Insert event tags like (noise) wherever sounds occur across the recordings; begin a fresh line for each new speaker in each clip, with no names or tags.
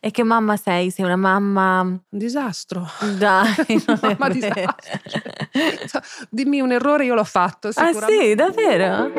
E che mamma sei? Sei una mamma...
Un disastro.
Dai, (laughs)
Mamma disastro. Dimmi un errore, io l'ho fatto.
Ah sì, davvero?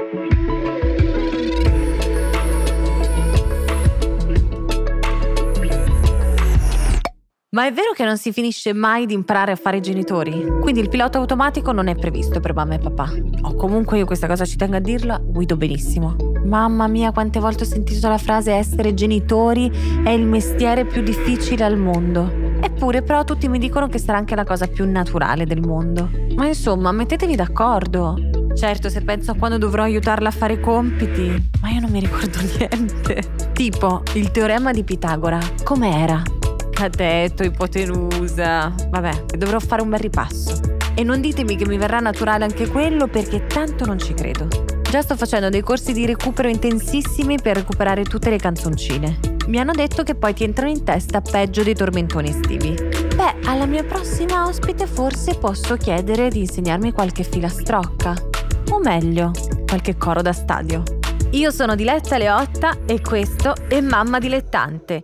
Ma è vero che non si finisce mai di imparare a fare i genitori? Quindi il pilota automatico non è previsto per mamma e papà. O comunque io questa cosa ci tengo a dirla, guido benissimo. Mamma mia, quante volte ho sentito la frase essere genitori è il mestiere più difficile al mondo. Eppure però tutti mi dicono che sarà anche la cosa più naturale del mondo. Ma insomma, mettetevi d'accordo. Certo, se penso a quando dovrò aiutarla a fare i compiti, ma io non mi ricordo (laughs) niente. Tipo, il teorema di Pitagora, com'era? Cateto, ipotenusa. Vabbè, dovrò fare un bel ripasso. E non ditemi che mi verrà naturale anche quello perché tanto non ci credo. Già sto facendo dei corsi di recupero intensissimi per recuperare tutte le canzoncine. Mi hanno detto che poi ti entrano in testa peggio dei tormentoni estivi. Beh, alla mia prossima ospite forse posso chiedere di insegnarmi qualche filastrocca. O meglio, qualche coro da stadio. Io sono Diletta Leotta e questo è Mamma Dilettante.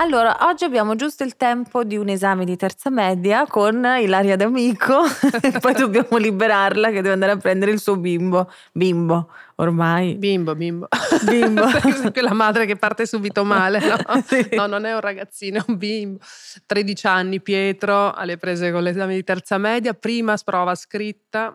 Allora, oggi abbiamo giusto il tempo di un esame di terza media con Ilaria D'Amico e (laughs) poi dobbiamo liberarla che deve andare a prendere il suo bimbo. Bimbo, ormai.
Bimbo, bimbo.
Bimbo. (laughs)
Quella madre che parte subito male, no? (laughs)
Sì.
No, non è un ragazzino, è un bimbo. 13 anni, Pietro, alle prese con l'esame di terza media, prima prova scritta.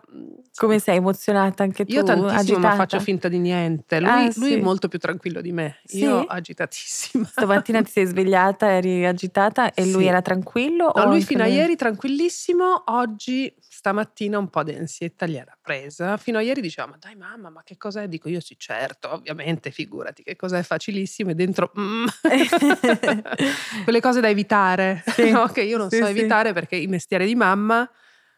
Come sei emozionata anche tu?
Io tantissimo,
agitata?
ma faccio finta di niente. Lui,
Ah,
lui
sì.
è molto più tranquillo di me.
Sì?
Io agitatissima.
Stamattina ti sei svegliata, eri agitata e lui era tranquillo?
No, lui fino a ieri tranquillissimo, oggi stamattina un po' di ansietta gliela presa. Fino a ieri diceva, ma dai mamma, ma che cos'è? Dico io sì certo, ovviamente, figurati, che cos'è facilissimo e dentro... mm. (laughs) Quelle cose da evitare,
Sì, (laughs)
no? che io non
sì,
so
sì.
evitare perché il mestiere di mamma eh,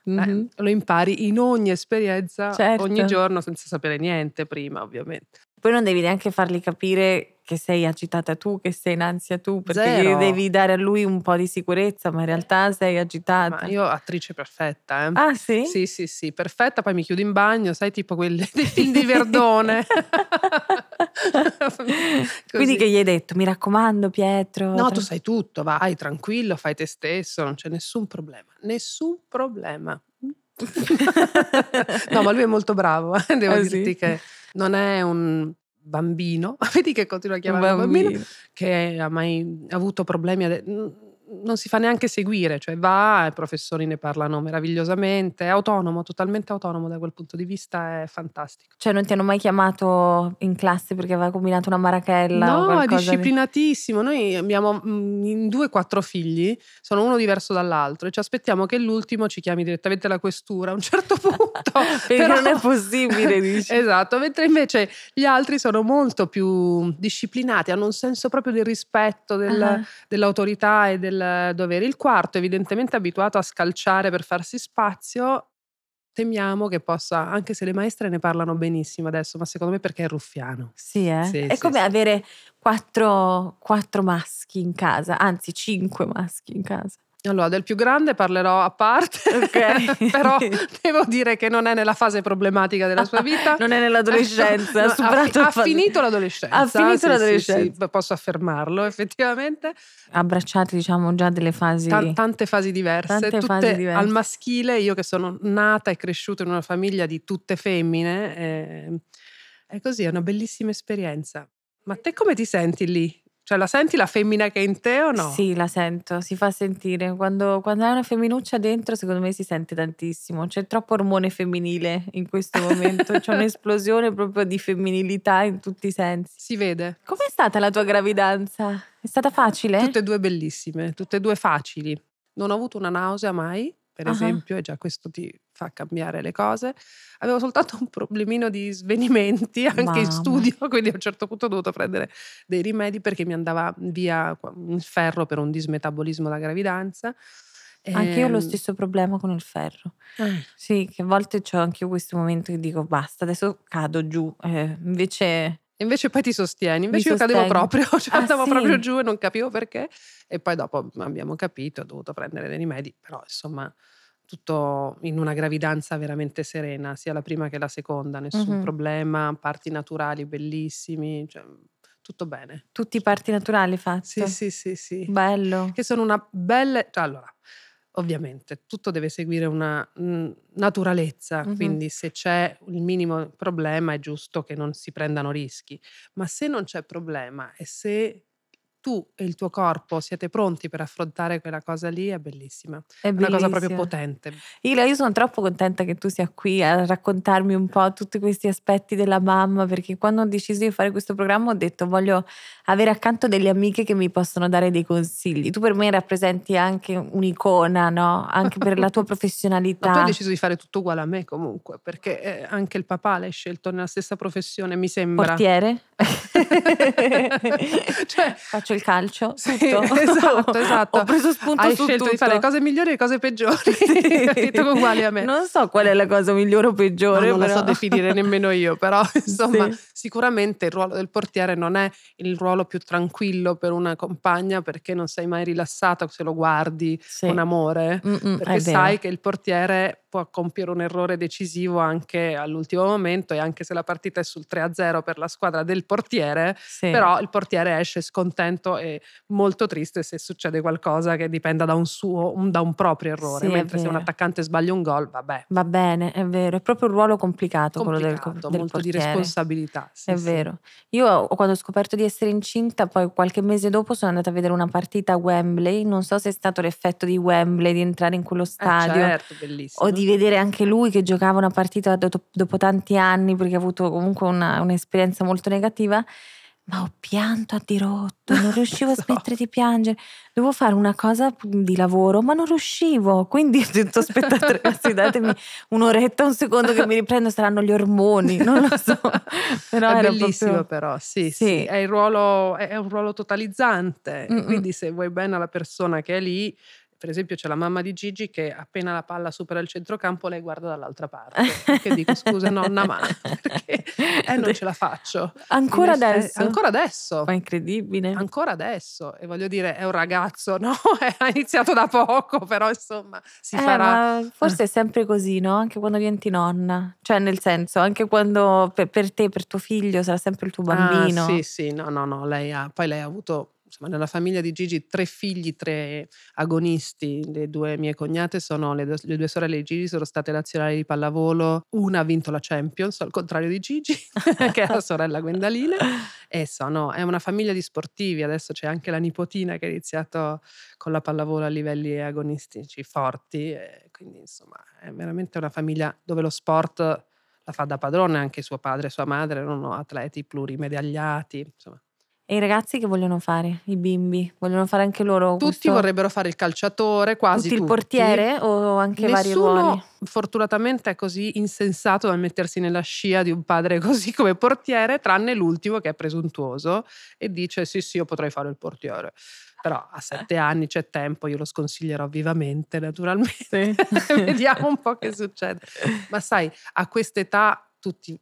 Mhm.
lo impari in ogni esperienza,
Certo.
ogni giorno, senza sapere niente prima, ovviamente.
Poi non devi neanche fargli capire che sei agitata tu, che sei in ansia tu, perché devi dare a lui un po' di sicurezza, ma in realtà sei agitata.
Ma io attrice perfetta, eh.
Ah sì?
Sì, sì, sì, perfetta. Poi mi chiudo in bagno, sai, tipo quelli (laughs) dei film di Verdone. (laughs) (laughs)
Quindi che gli hai detto, mi raccomando Pietro.
No,
tra-
tu sai tutto, vai tranquillo, fai te stesso, non c'è nessun problema. Nessun problema. no, ma lui è molto bravo, eh, devo
Ah,
dirti
sì?
che non è un bambino, (laughs) vedi che continua a chiamarlo bambino,
bambino.
che ha mai avuto problemi, ade- non si fa neanche seguire, cioè va, i professori ne parlano meravigliosamente, è autonomo, totalmente autonomo da quel punto di vista, è fantastico.
Cioè non ti hanno mai chiamato in classe perché aveva combinato una marachella
No, è disciplinatissimo. Noi abbiamo mm, in due quattro figli, sono uno diverso dall'altro e ci aspettiamo che l'ultimo ci chiami direttamente la questura a un certo (laughs) punto. Però-
non è possibile, dici.
esatto, mentre invece gli altri sono molto più disciplinati, hanno un senso proprio del rispetto del-
Ah.
dell'autorità e del dovere. Il quarto, evidentemente abituato a scalciare per farsi spazio, temiamo che possa, anche se le maestre ne parlano benissimo adesso, ma secondo me perché è ruffiano.
Sì, eh?
Sì,
è
sì,
come
sì.
avere quattro, quattro maschi in casa, anzi cinque maschi in casa.
Allora, del più grande parlerò a parte, (laughs)
Ok. (laughs)
però devo dire che non è nella fase problematica della sua vita. (laughs)
Non è nell'adolescenza, ha superato
ha, finito l'adolescenza.
Ha finito
sì,
l'adolescenza.
sì, posso affermarlo, effettivamente.
Abbracciate, diciamo, già delle fasi.
Ta- tante fasi diverse,
Tante
tutte
fasi diverse.
al maschile. Io che sono nata e cresciuta in una famiglia di tutte femmine, eh, è così, è una bellissima esperienza. Ma te come ti senti lì? Cioè, la senti la femmina che è in te o no?
Sì, la sento, si fa sentire. Quando, quando hai una femminuccia dentro, secondo me si sente tantissimo. C'è troppo ormone femminile in questo momento. C'è (laughs) un'esplosione proprio di femminilità in tutti i sensi.
Si vede.
Com'è stata la tua gravidanza? È stata facile?
Tutte e due bellissime, tutte e due facili. Non ho avuto una nausea mai, per
Ah.
esempio, e già questo ti fa cambiare le cose. Avevo soltanto un problemino di svenimenti (laughs) anche
Mamma.
in studio, quindi a un certo punto ho dovuto prendere dei rimedi perché mi andava via il ferro per un dismetabolismo da gravidanza.
Anche io ho lo
Ehm,
stesso problema con il ferro.
eh,
Sì, che a volte ho anche io questo momento che dico basta, adesso cado giù. Eh, invece
invece poi ti sostieni, invece io
sostengo.
cadevo proprio, (laughs) cioè
Ah,
andavo
sì?
proprio giù e non capivo perché. E poi dopo abbiamo capito, ho dovuto prendere dei rimedi, però insomma tutto in una gravidanza veramente serena, sia la prima che la seconda, nessun
Mhm.
problema, parti naturali bellissimi, cioè, tutto bene.
Tutti i parti naturali fatti.
Sì, sì, sì, sì.
Bello.
Che sono una bella... cioè, allora, ovviamente, tutto deve seguire una mm, naturalezza,
Mhm.
quindi se c'è il minimo problema è giusto che non si prendano rischi, ma se non c'è problema e se tu e il tuo corpo siete pronti per affrontare quella cosa lì, è bellissima.
È
È una cosa proprio potente.
Ila, io sono troppo contenta che tu sia qui a raccontarmi un po' tutti questi aspetti della mamma, perché quando ho deciso di fare questo programma ho detto voglio avere accanto delle amiche che mi possono dare dei consigli. Tu per me rappresenti anche un'icona, no? Anche per la tua (laughs)
Ma tu hai
professionalità.
deciso di fare tutto uguale a me comunque, perché eh, anche il papà l'hai scelto nella stessa professione, mi sembra.
Portiere? (laughs) (laughs)
Cioè,
Faccio il calcio? (laughs)
Sì, (laughs) esatto, esatto.
Ho preso spunto
Hai scelto di
tutto.
fare le cose migliori e le cose peggiori, capito? uguali a me.
Non so qual è la cosa migliore o
No,
peggiore,
non la
però.
so definire nemmeno io, però insomma,
Sì.
sicuramente il ruolo del portiere non è il ruolo più tranquillo per una compagna perché non sei mai rilassata se lo guardi
Sì.
con amore.
Mm, mm,
Perché
è vero.
sai che il portiere può compiere un errore decisivo anche all'ultimo momento e anche se la partita è sul 3-0 per la squadra del portiere,
Sì.
però il portiere esce scontento e molto triste se succede qualcosa che dipenda da un suo, un- da un proprio errore,
Sì,
mentre se un attaccante sbaglia un gol, vabbè,
Va bene, è vero, è proprio un ruolo complicato, quello del,
complicato,
del
molto di
portiere.
responsabilità. sì,
È vero. Io quando ho scoperto di essere incinta, poi qualche mese dopo sono andata a vedere una partita a Wembley. Non so se è stato l'effetto di Wembley, di entrare in quello
Eh,
stadio.
certo, bellissimo.
O di vedere anche lui che giocava una partita do- dopo tanti anni perché ha avuto comunque una- un'esperienza molto negativa, ma ho pianto a dirotto, non riuscivo a (laughs) smettere di piangere. Dovevo fare una cosa di lavoro, ma non riuscivo. Quindi ho detto: aspettate, (laughs) ragazzi, datemi un'oretta, un secondo che mi riprendo, saranno gli ormoni, (laughs) non lo so. Però
è bellissimo
proprio-
però, sì,
Sì.
sì, È, il ruolo, è un ruolo totalizzante,
Mm-mm.
quindi se vuoi bene alla persona che è lì, per esempio c'è la mamma di Gigi che appena la palla supera il centrocampo lei guarda dall'altra (laughs) parte, che dico scusa nonna ma (laughs) perché eh, non ce la faccio.
Ancora
In effetti-
adesso?
Ancora adesso.
Ma incredibile.
Ancora adesso, e voglio dire, è un ragazzo, (laughs) no? ha iniziato da poco, però insomma si
Eh,
farà.
forse è sempre così, no? Anche quando diventi nonna. Cioè, nel senso, anche quando per, per te, per tuo figlio, sarà sempre il tuo bambino.
Ah, sì, sì, no, no, no, lei ha, poi lei ha avuto, insomma, nella famiglia di Gigi tre figli, tre agonisti. Le due mie cognate sono, le, due- le due sorelle di Gigi sono state nazionali di pallavolo, una ha vinto la Champions, al contrario di Gigi, (laughs) che è la sorella Gwendalina, e sono, è una famiglia di sportivi, adesso c'è anche la nipotina che ha iniziato con la pallavolo a livelli agonistici forti, quindi insomma è veramente una famiglia dove lo sport la fa da padrone, anche suo padre e sua madre erano atleti plurimediagliati, insomma.
E i ragazzi che vogliono fare? I bimbi? Vogliono fare anche loro
Tutti
questo-
vorrebbero fare il calciatore, quasi
tutti il portiere o anche vari
Nessuno
ruoli?
fortunatamente è così insensato da mettersi nella scia di un padre (laughs) così come portiere, tranne l'ultimo che è presuntuoso e dice sì sì io potrei fare il portiere. Però a sette anni c'è tempo, io lo sconsiglierò vivamente naturalmente. (laughs) Vediamo un po' che (laughs) succede. Ma sai, a quest'età tutti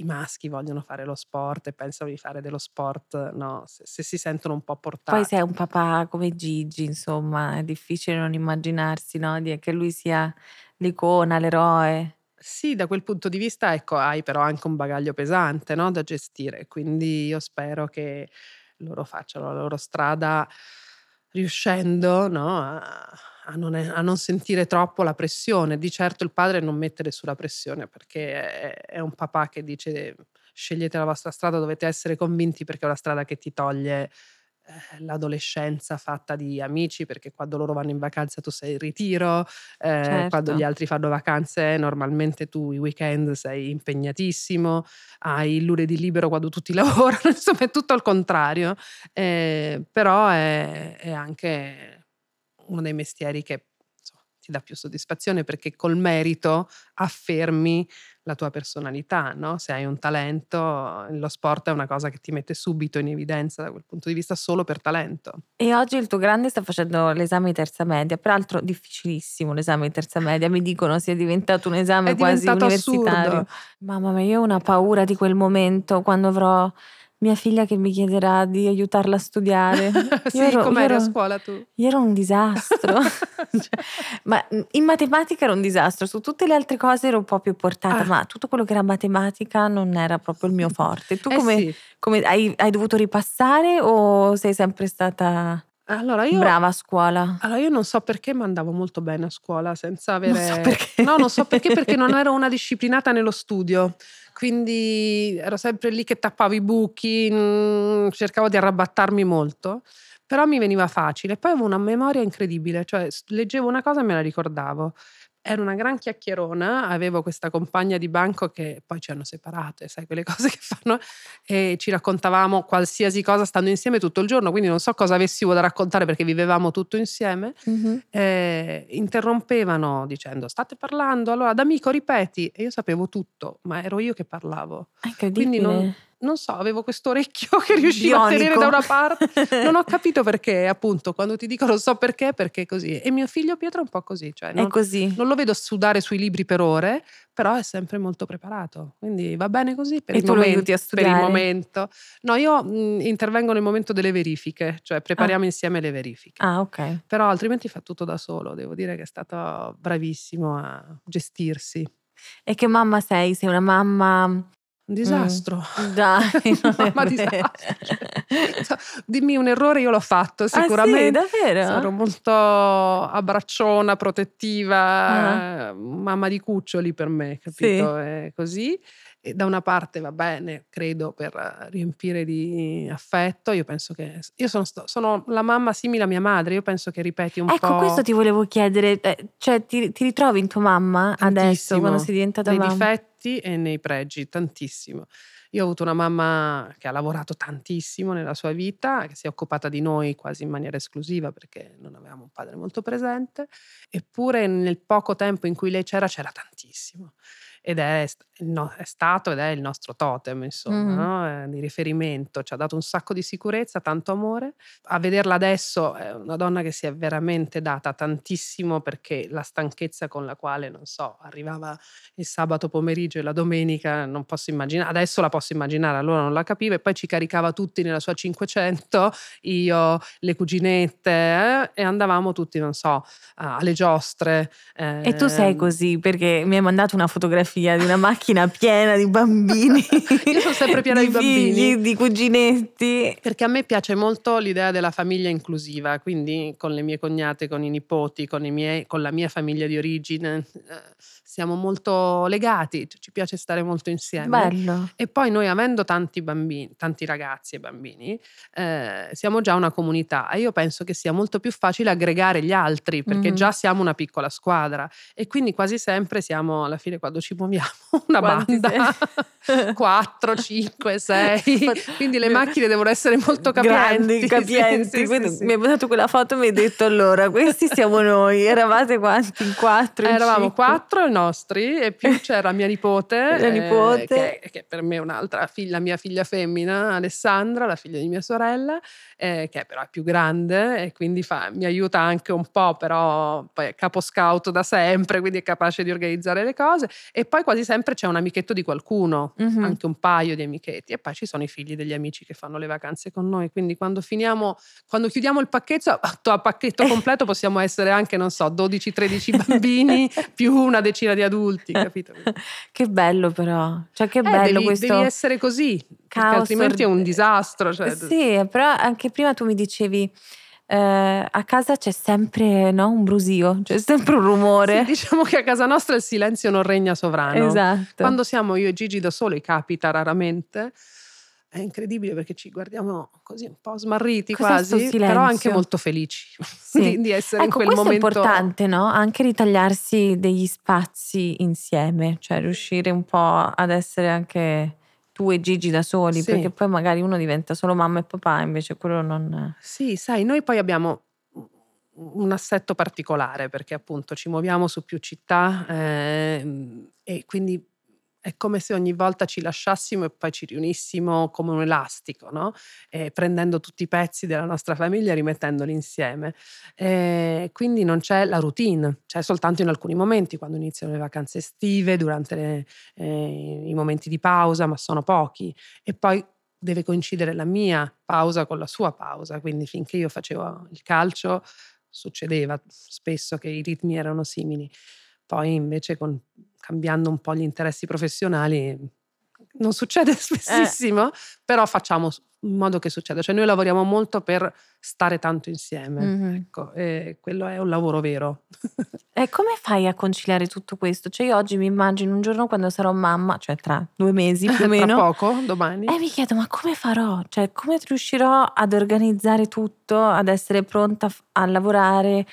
i maschi vogliono fare lo sport e pensano di fare dello sport, no? Se, se si sentono un po' portati.
Poi se è un papà come Gigi, insomma, è difficile non immaginarsi, no? Di- che lui sia l'icona, l'eroe.
Sì, da quel punto di vista, ecco, hai però anche un bagaglio pesante, no, da gestire. Quindi io spero che loro facciano la loro strada riuscendo, no, a, a non, a non sentire troppo la pressione. Di certo il padre non mettere sulla pressione perché è, è un papà che dice scegliete la vostra strada, dovete essere convinti perché è una strada che ti toglie l'adolescenza fatta di amici perché quando loro vanno in vacanza tu sei in ritiro, eh,
Certo.
quando gli altri fanno vacanze normalmente tu i weekend sei impegnatissimo, hai il lunedì libero quando tutti (laughs) lavorano, insomma è tutto al contrario, Eh, però è, è anche uno dei mestieri che insomma, ti dà più soddisfazione perché col merito affermi la tua personalità, no? Se hai un talento, lo sport è una cosa che ti mette subito in evidenza da quel punto di vista solo per talento.
E oggi il tuo grande sta facendo l'esame di terza media, peraltro difficilissimo l'esame di terza media, mi dicono sia diventato un esame
È
quasi universitario.
assurdo.
Mamma mia, io ho una paura di quel momento quando avrò mia figlia che mi chiederà di aiutarla a studiare. (laughs)
sì, ero, com'eri a scuola tu?
Io ero un disastro. (laughs) cioè, ma in matematica ero un disastro, su tutte le altre cose ero un po' più portata, ah. ma tutto quello che era matematica non era proprio il mio (laughs) forte. Tu
eh
come,
sì.
come hai, hai dovuto ripassare o sei sempre stata
allora io,
brava a scuola?
Allora io non so perché ma andavo molto bene a scuola senza avere...
Non so perché.
No, non so perché perché non ero una disciplinata nello studio. Quindi ero sempre lì che tappavo i buchi, mm, cercavo di arrabattarmi molto, però mi veniva facile. Poi avevo una memoria incredibile, cioè leggevo una cosa e me la ricordavo. Ero una gran chiacchierona, avevo questa compagna di banco che poi ci hanno separate, sai quelle (laughs) cose che fanno, e ci raccontavamo qualsiasi cosa stando insieme tutto il giorno, quindi non so cosa avessimo da raccontare perché vivevamo tutto insieme.
Mm-hmm.
Eh, interrompevano dicendo state parlando, allora d'amico ripeti, e io sapevo tutto, ma ero io che parlavo.
Incredibile.
Quindi non, non so, avevo questo orecchio (laughs) che riusciva
Bionico.
a tenere da una parte. Non ho capito (laughs) perché, appunto, quando ti dico non so perché, perché è così. E mio figlio Pietro è un po' così, cioè non,
È così.
non lo vedo sudare sui libri per ore, però è sempre molto preparato. Quindi va bene così per, il, momento, per il momento. No, io mh, intervengo nel momento delle verifiche, cioè prepariamo insieme le verifiche.
Ah, ok.
Però altrimenti fa tutto da solo, devo dire che è stato bravissimo a gestirsi.
E che mamma sei? Sei una mamma...
Un disastro. (laughs)
Dai, (laughs) non è
Mamma
vero.
disastro. (laughs) Dimmi un errore, io l'ho fatto
Ah, sì,
sicuramente.
davvero?
Sono molto abbracciona, protettiva, eh, mamma di cuccioli per me, capito? È così. E da una parte va bene, credo, per riempire di affetto. Io penso che. Io sono, sono la mamma simile a mia madre. Io penso che ripeti un
Ecco,
po'.
questo ti volevo chiedere. eh, Cioè, ti, ti ritrovi in tua mamma adesso,
Tantissimo.
quando sei diventata
nei
mamma?
difetti e nei pregi, tantissimo. Io ho avuto una mamma che ha lavorato tantissimo nella sua vita, che si è occupata di noi quasi in maniera esclusiva perché non avevamo un padre molto presente, eppure nel poco tempo in cui lei c'era c'era tantissimo. Ed è, no- è stato ed è il nostro totem, insomma,
Mhm.
no? Eh, di riferimento. Ci ha dato un sacco di sicurezza, tanto amore. A vederla adesso è una donna che si è veramente data tantissimo perché la stanchezza con la quale, non so, arrivava il sabato pomeriggio e la domenica, non posso immaginare, adesso la posso immaginare, allora non la capivo e poi ci caricava tutti nella sua 500, io, le cuginette eh, e andavamo tutti, non so, alle giostre.
E tu sei
ehm,
così perché mi hai mandato una fotografia di una macchina piena di bambini. (laughs)
Io sono sempre piena di bambini.
figli, di cuginetti.
Perché a me piace molto l'idea della famiglia inclusiva, quindi con le mie cognate, con i nipoti, con, i miei- con la mia famiglia di origine, eh, siamo molto legati, ci piace stare molto insieme.
Bello.
E poi noi avendo tanti bambini, tanti ragazzi e bambini, eh, siamo già una comunità e io penso che sia molto più facile aggregare gli altri perché
Mhm.
già siamo una piccola squadra e quindi quasi sempre siamo alla fine quando ci muoviamo (laughs) una
Quanti
banda,
sei?
4, 5, 6, quindi le macchine devono essere molto
Grandi,
capienti.
capienti.
Sì, sì,
Quindi
sì,
mi hai mandato quella foto e mi hai detto allora, questi siamo noi. Eravate quanti? In quattro? in
Eravamo
cinque?
quattro i nostri e più (laughs) c'era mia nipote, eh,
nipote.
che, che per me è un'altra figlia, mia figlia femmina, Alessandra, la figlia di mia sorella, eh, che però è più grande e quindi fa- mi aiuta anche un po', però poi è capo scout da sempre, quindi è capace di organizzare le cose. E poi quasi sempre c'è un amichetto di qualcuno,
Mhm.
anche un paio di amichetti, e poi ci sono i figli degli amici che fanno le vacanze con noi. Quindi quando finiamo, quando chiudiamo il pacchetto, (laughs) a pacchetto completo possiamo essere anche, non so, 12-13 (laughs) bambini più una decina di adulti, capito? (laughs)
Che bello però. Cioè che
Eh,
bello
devi,
questo.
devi essere così, altrimenti è un disastro. Cioè,
Sì, però anche prima tu mi dicevi eh, a casa c'è sempre no, un brusio, c'è sempre un rumore.
Sì, diciamo che a casa nostra il silenzio non regna sovrano.
esatto.
Quando siamo io e Gigi da soli, capita raramente. È incredibile perché ci guardiamo così un po' smarriti
Cos'è
quasi, però anche molto felici (laughs)
Sì.
di, essere in
Ecco,
quel
questo
momento.
è importante, no? Anche ritagliarsi degli spazi insieme, cioè riuscire un po' ad essere anche tu e Gigi da soli,
Sì.
perché poi magari uno diventa solo mamma e papà, invece quello non...
Sì, sai, noi poi abbiamo un assetto particolare perché appunto ci muoviamo su più città ehm, e quindi è come se ogni volta ci lasciassimo e poi ci riunissimo come un elastico, no? Eh, prendendo tutti i pezzi della nostra famiglia e rimettendoli insieme. Eh, quindi non c'è la routine, c'è soltanto in alcuni momenti, quando iniziano le vacanze estive, durante le- eh, i momenti di pausa, ma sono pochi. E poi deve coincidere la mia pausa con la sua pausa, quindi finché io facevo il calcio succedeva spesso che i ritmi erano simili. Poi invece con, cambiando un po' gli interessi professionali non succede (laughs) spessissimo, eh. però facciamo in modo che succeda. Cioè noi lavoriamo molto per stare tanto insieme, mm-hmm. ecco, e quello è un lavoro vero. (laughs)
e come fai a conciliare tutto questo? Cioè io oggi mi immagino un giorno quando sarò mamma, cioè tra due mesi più o (laughs) meno.
tra poco, domani.
E mi chiedo ma come farò? Cioè come riuscirò ad organizzare tutto, ad essere pronta a lavorare?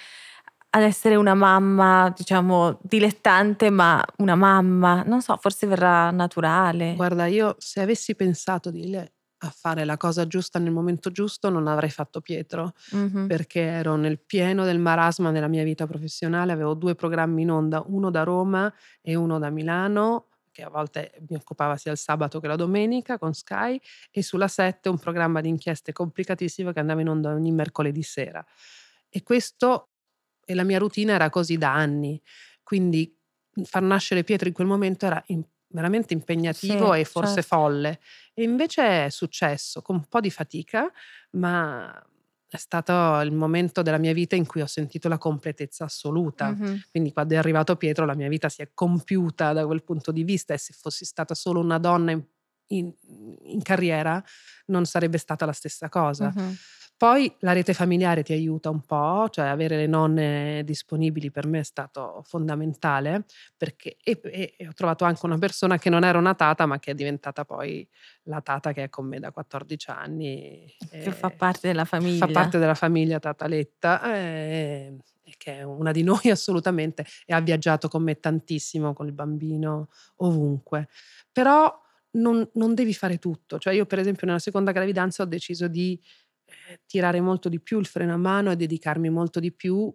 Ad essere una mamma, diciamo, dilettante, ma una mamma, non so, forse verrà naturale.
Guarda, io se avessi pensato di a fare la cosa giusta nel momento giusto non avrei fatto Pietro mm-hmm. perché ero nel pieno del marasma della mia vita professionale, avevo due programmi in onda, uno da Roma e uno da Milano che a volte mi occupava sia il sabato che la domenica con Sky e sulla 7 un programma di inchieste complicatissimo che andava in onda ogni mercoledì sera. E questo e la mia routine era così da anni, quindi far nascere Pietro in quel momento era in, veramente impegnativo sì, e forse certo. folle. E invece è successo con un po' di fatica, ma è stato il momento della mia vita in cui ho sentito la completezza assoluta. Mm-hmm. Quindi quando è arrivato Pietro la mia vita si è compiuta da quel punto di vista e se fossi stata solo una donna in, in, in carriera non sarebbe stata la stessa cosa. Mm-hmm. Poi la rete familiare ti aiuta un po', cioè avere le nonne disponibili per me è stato fondamentale perché e, e, ho trovato anche una persona che non era una tata ma che è diventata poi la tata che è con me da 14 anni.
Che fa parte della famiglia.
Fa parte della famiglia Tataletta e, e che è una di (laughs) noi assolutamente e ha viaggiato con me tantissimo con il bambino ovunque. Però non, non devi fare tutto, cioè io per esempio nella seconda gravidanza ho deciso di eh, tirare molto di più il freno a mano e dedicarmi molto di più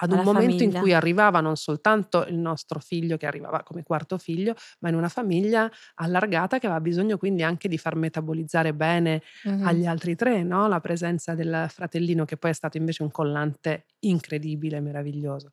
ad un momento famiglia. in cui arrivava non soltanto il nostro figlio che arrivava come quarto figlio, ma in una famiglia allargata che aveva bisogno quindi anche di far metabolizzare bene mm-hmm. agli altri tre no? la presenza del fratellino che poi è stato invece un collante incredibile, meraviglioso.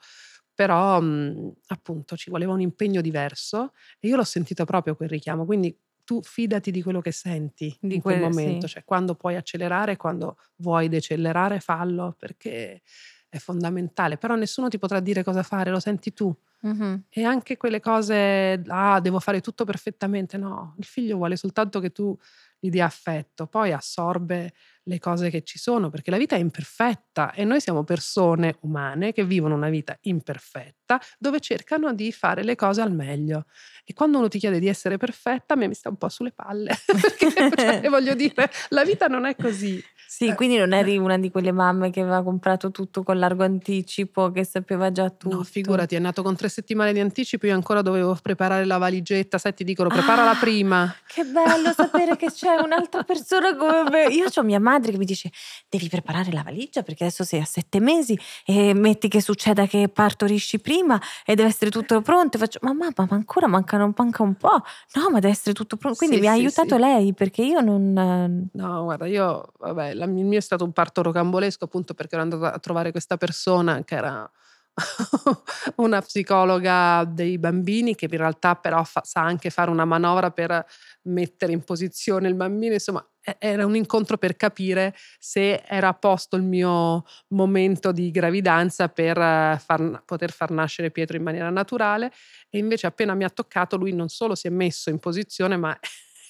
Però mh, appunto ci voleva un impegno diverso e io l'ho sentito proprio quel richiamo, quindi tu fidati di quello che senti di in quel, quel momento, sì. cioè quando puoi accelerare, quando vuoi decelerare, fallo perché è fondamentale, però nessuno ti potrà dire cosa fare, lo senti tu. Mm-hmm. E anche quelle cose, ah, devo fare tutto perfettamente, no, il figlio vuole soltanto che tu gli dia affetto, poi assorbe le cose che ci sono, perché la vita è imperfetta e noi siamo persone umane che vivono una vita imperfetta dove cercano di fare le cose al meglio. E quando uno ti chiede di essere perfetta, a me mi sta un po' sulle palle, (laughs) perché cioè, (laughs) voglio dire, la vita non è così.
Sì, eh, quindi non eri una di quelle mamme che aveva comprato tutto con largo anticipo, che sapeva già tutto.
No, figurati, è nato con tre settimane di anticipo, io ancora dovevo preparare la valigetta, sai ti dicono preparala ah, prima.
Che bello sapere che c'è (laughs) un'altra persona come me. Io ho mia madre che mi dice devi preparare la valigia perché adesso sei a sette mesi e metti che succeda che partorisci prima e deve essere tutto pronto. E faccio, ma mamma, ma ancora mancano, manca un po'. No, ma deve essere tutto pronto. Quindi sì, mi ha aiutato sì. lei perché io non...
No, guarda, io, vabbè, il mio è stato un parto rocambolesco appunto perché ero andata a trovare questa persona che era (laughs) una psicologa dei bambini che in realtà però fa, sa anche fare una manovra per mettere in posizione il bambino, insomma era un incontro per capire se era a posto il mio momento di gravidanza per far, poter far nascere Pietro in maniera naturale. E invece appena mi ha toccato lui non solo si è messo in posizione ma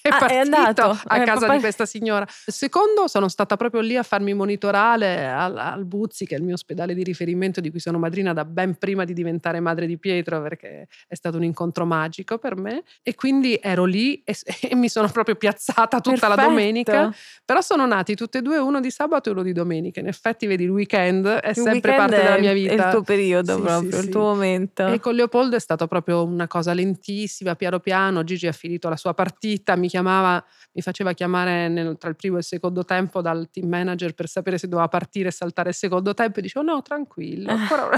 è ah, è andato a eh, casa papà... di questa signora. Secondo, sono stata proprio lì a farmi monitorare al, al, Buzzi, che è il mio ospedale di riferimento, di cui sono madrina da ben prima di diventare madre di Pietro, perché è stato un incontro magico per me. E quindi ero lì e, (laughs) e mi sono proprio piazzata tutta Perfetto. la domenica. Però sono nati tutti e due, uno di sabato e uno di domenica. In effetti, vedi, il weekend è il sempre weekend parte della mia vita.
È il tuo periodo sì, proprio, sì, il tuo momento.
E con Leopoldo è stato proprio una cosa lentissima, piano piano. Gigi ha finito la sua partita, mi chiamava, mi faceva chiamare nel, tra il primo e il secondo tempo dal team manager per sapere se doveva partire e saltare il secondo tempo e dicevo no, tranquillo, ancora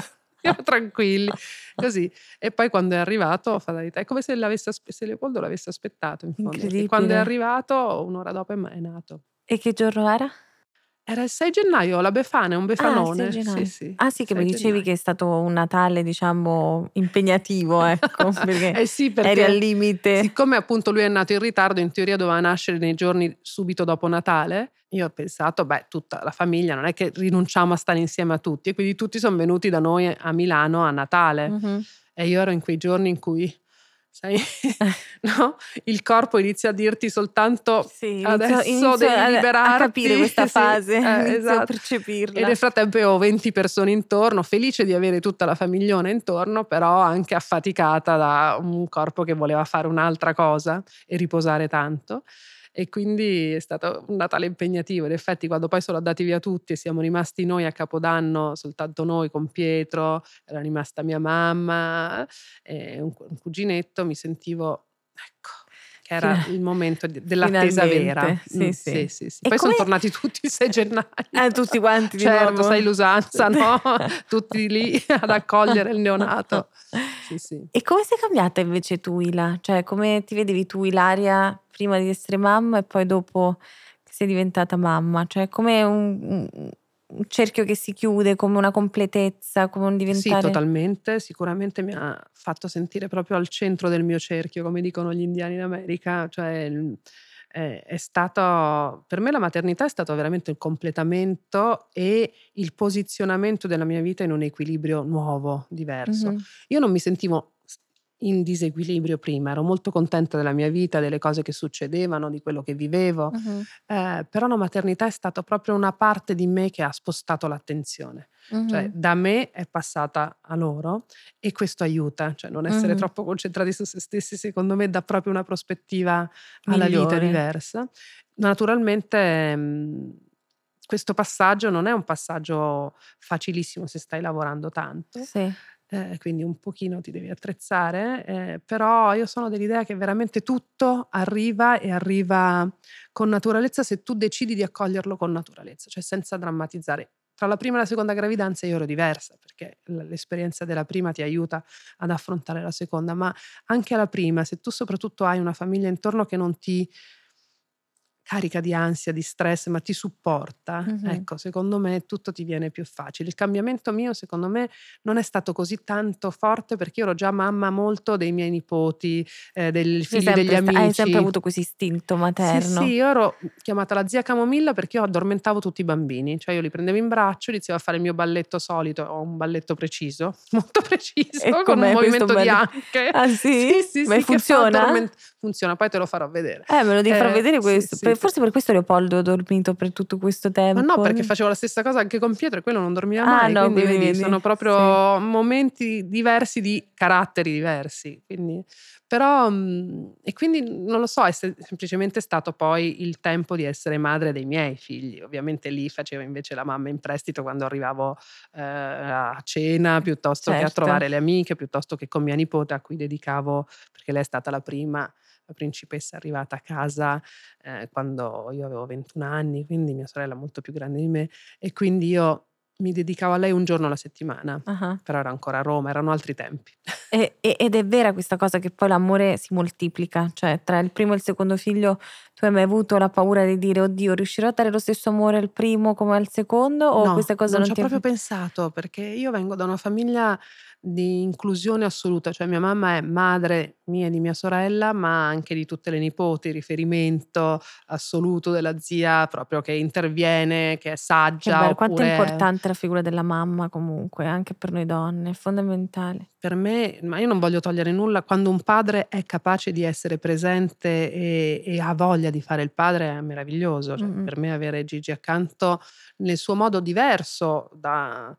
ero (laughs) tranquilli, così. E poi quando è arrivato, è come se, se Leopoldo l'avesse aspettato in fondo. Quando è arrivato, un'ora dopo è nato.
E che giorno era?
Era il 6 gennaio, la Befana, è un
Ah, il 6
befanone. Sì,
gennaio.
sì,
Ah sì, che
6
mi dicevi
gennaio.
che è stato un Natale, diciamo, impegnativo, (laughs) ecco, perché
Eh sì,
eri al
perché
limite.
siccome appunto lui è nato in ritardo, in teoria doveva nascere nei giorni subito dopo Natale, io ho pensato, beh, tutta la famiglia, non è che rinunciamo a stare insieme a tutti, e quindi tutti sono venuti da noi a Milano a Natale.
Mhm.
E io ero in quei giorni in cui, sai, (laughs) no? Il corpo inizia a dirti soltanto
Sì,
adesso
inizio
devi
a, a
liberarti.
capire (laughs) questa
Sì,
fase,
eh,
inizio a
esatto. E
percepirla.
nel frattempo avevo 20 persone intorno, felice di avere tutta la famiglione intorno, però anche affaticata da un corpo che voleva fare un'altra cosa e riposare tanto. E quindi è stato un Natale impegnativo. In effetti, quando poi sono andati via tutti e siamo rimasti noi a Capodanno, soltanto noi con Pietro, era rimasta mia mamma e un, un cuginetto, mi sentivo, ecco, che era il momento dell'attesa vera.
sì,
Mm,
sì.
sì, Poi sono
come-
tornati tutti il 6 gennaio.
Eh, tutti quanti di
certo,
nuovo.
sai l'usanza, (laughs) no? tutti lì ad accogliere il neonato. Sì, sì.
E come sei cambiata invece tu, Ila? Cioè, come ti vedevi tu, Ilaria, prima di essere mamma e poi dopo che sei diventata mamma? Cioè, come un, un- un cerchio che si chiude, come una completezza, come un
Sì,
diventare...
totalmente. Sicuramente mi ha fatto sentire proprio al centro del mio cerchio, come dicono gli indiani in America. Cioè, è, è stato, per me la maternità è stato veramente il completamento e il posizionamento della mia vita in un equilibrio nuovo, diverso.
Mhm.
Io non mi sentivo in disequilibrio prima, ero molto contenta della mia vita, delle cose che succedevano, di quello che vivevo,
Mhm.
eh, però la maternità è stata proprio una parte di me che ha spostato l'attenzione, cioè
Mhm.
da me è passata a loro e questo aiuta, cioè non essere
Mhm.
troppo concentrati su se stessi secondo me dà proprio una prospettiva alla vita diversa. Naturalmente mh, questo passaggio non è un passaggio facilissimo se stai lavorando tanto,
Sì.
Eh, quindi un pochino ti devi attrezzare, eh, però io sono dell'idea che veramente tutto arriva e arriva con naturalezza se tu decidi di accoglierlo con naturalezza, cioè senza drammatizzare. Tra la prima e la seconda gravidanza io ero diversa perché l'esperienza della prima ti aiuta ad affrontare la seconda, ma anche alla prima, se tu soprattutto hai una famiglia intorno che non ti carica di ansia, di stress, ma ti supporta,
Mhm.
ecco, secondo me tutto ti viene più facile. Il cambiamento mio, secondo me, non è stato così tanto forte perché io ero già mamma molto dei miei nipoti, eh, dei figli degli
sempre sta-
amici.
hai sempre avuto questo istinto
Sì,
materno.
sì, io ero chiamata la zia Camomilla perché io addormentavo tutti i bambini, cioè io li prendevo in braccio, iniziavo a fare il mio balletto solito, ho un balletto preciso, (laughs) molto preciso,
E
con un movimento di anche.
Ah sì?
Sì, sì,
Ma
sì,
funziona?
funziona, poi te lo farò vedere.
Eh, me lo devi far
Eh,
vedere
sì,
questo.
sì,
Per-
sì.
Forse per questo Leopoldo ha dormito per tutto questo tempo.
Ma no, perché facevo la stessa cosa anche con Pietro e quello non dormiva
Ah,
mai,
no,
quindi
quindi vedi,
sono proprio momenti diversi di caratteri diversi. Quindi, però, mh, e quindi non lo so, è se- semplicemente stato poi il tempo di essere madre dei miei figli. Ovviamente lì facevo invece la mamma in prestito quando arrivavo eh, a cena, piuttosto che a
Certo.
trovare le amiche, piuttosto che con mia nipote a cui dedicavo, perché lei è stata la prima. La principessa è arrivata a casa eh, quando io avevo 21 anni, quindi mia sorella è molto più grande di me, e quindi io mi dedicavo a lei un giorno alla settimana,
Ah.
però era ancora a Roma, erano altri tempi.
E- ed è vera questa cosa che poi l'amore si moltiplica, cioè tra il primo e il secondo figlio tu hai mai avuto la paura di dire oddio riuscirò a dare lo stesso amore al primo come al secondo o
no,
questa cosa
non
non,
ci ho proprio pensato, perché io vengo da una famiglia di inclusione assoluta, cioè mia mamma è madre mia e di mia sorella, ma anche di tutte le nipoti, riferimento assoluto della zia proprio che interviene, che è
Che
saggia,
bello, quanto è importante la figura della mamma comunque, anche per noi donne, è fondamentale.
per me, ma io non voglio togliere nulla, quando un padre è capace di essere presente e, e ha voglia di fare il padre è meraviglioso. Cioè,
Mm-mm.
per me avere Gigi accanto nel suo modo diverso da-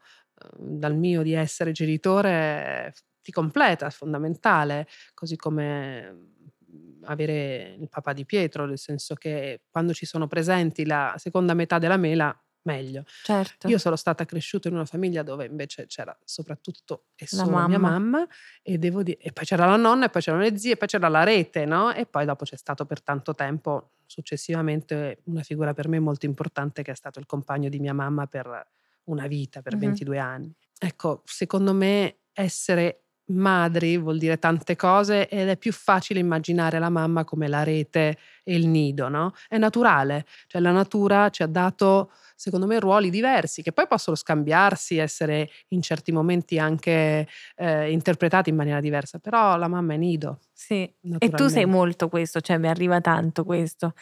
dal mio di essere genitore ti completa, è fondamentale, così come mm, avere il papà di Pietro, nel senso che quando ci sono presenti la seconda metà della mela, meglio.
Certo.
Io sono stata cresciuta in una famiglia dove invece c'era soprattutto e solo mia
mamma.
mamma e devo dire, e poi c'era la nonna e poi c'erano le zie e poi c'era la rete, no? E poi dopo c'è stato per tanto tempo successivamente una figura per me molto importante che è stato il compagno di mia mamma per una vita, per
Mhm.
22 anni. Ecco, secondo me essere madri vuol dire tante cose ed è più facile immaginare la mamma come la rete e il nido, no? È naturale, cioè la natura ci ha dato secondo me ruoli diversi che poi possono scambiarsi, essere in certi momenti anche eh, interpretati in maniera diversa, però la mamma è nido.
Sì, e tu sei molto questo, cioè mi arriva tanto questo.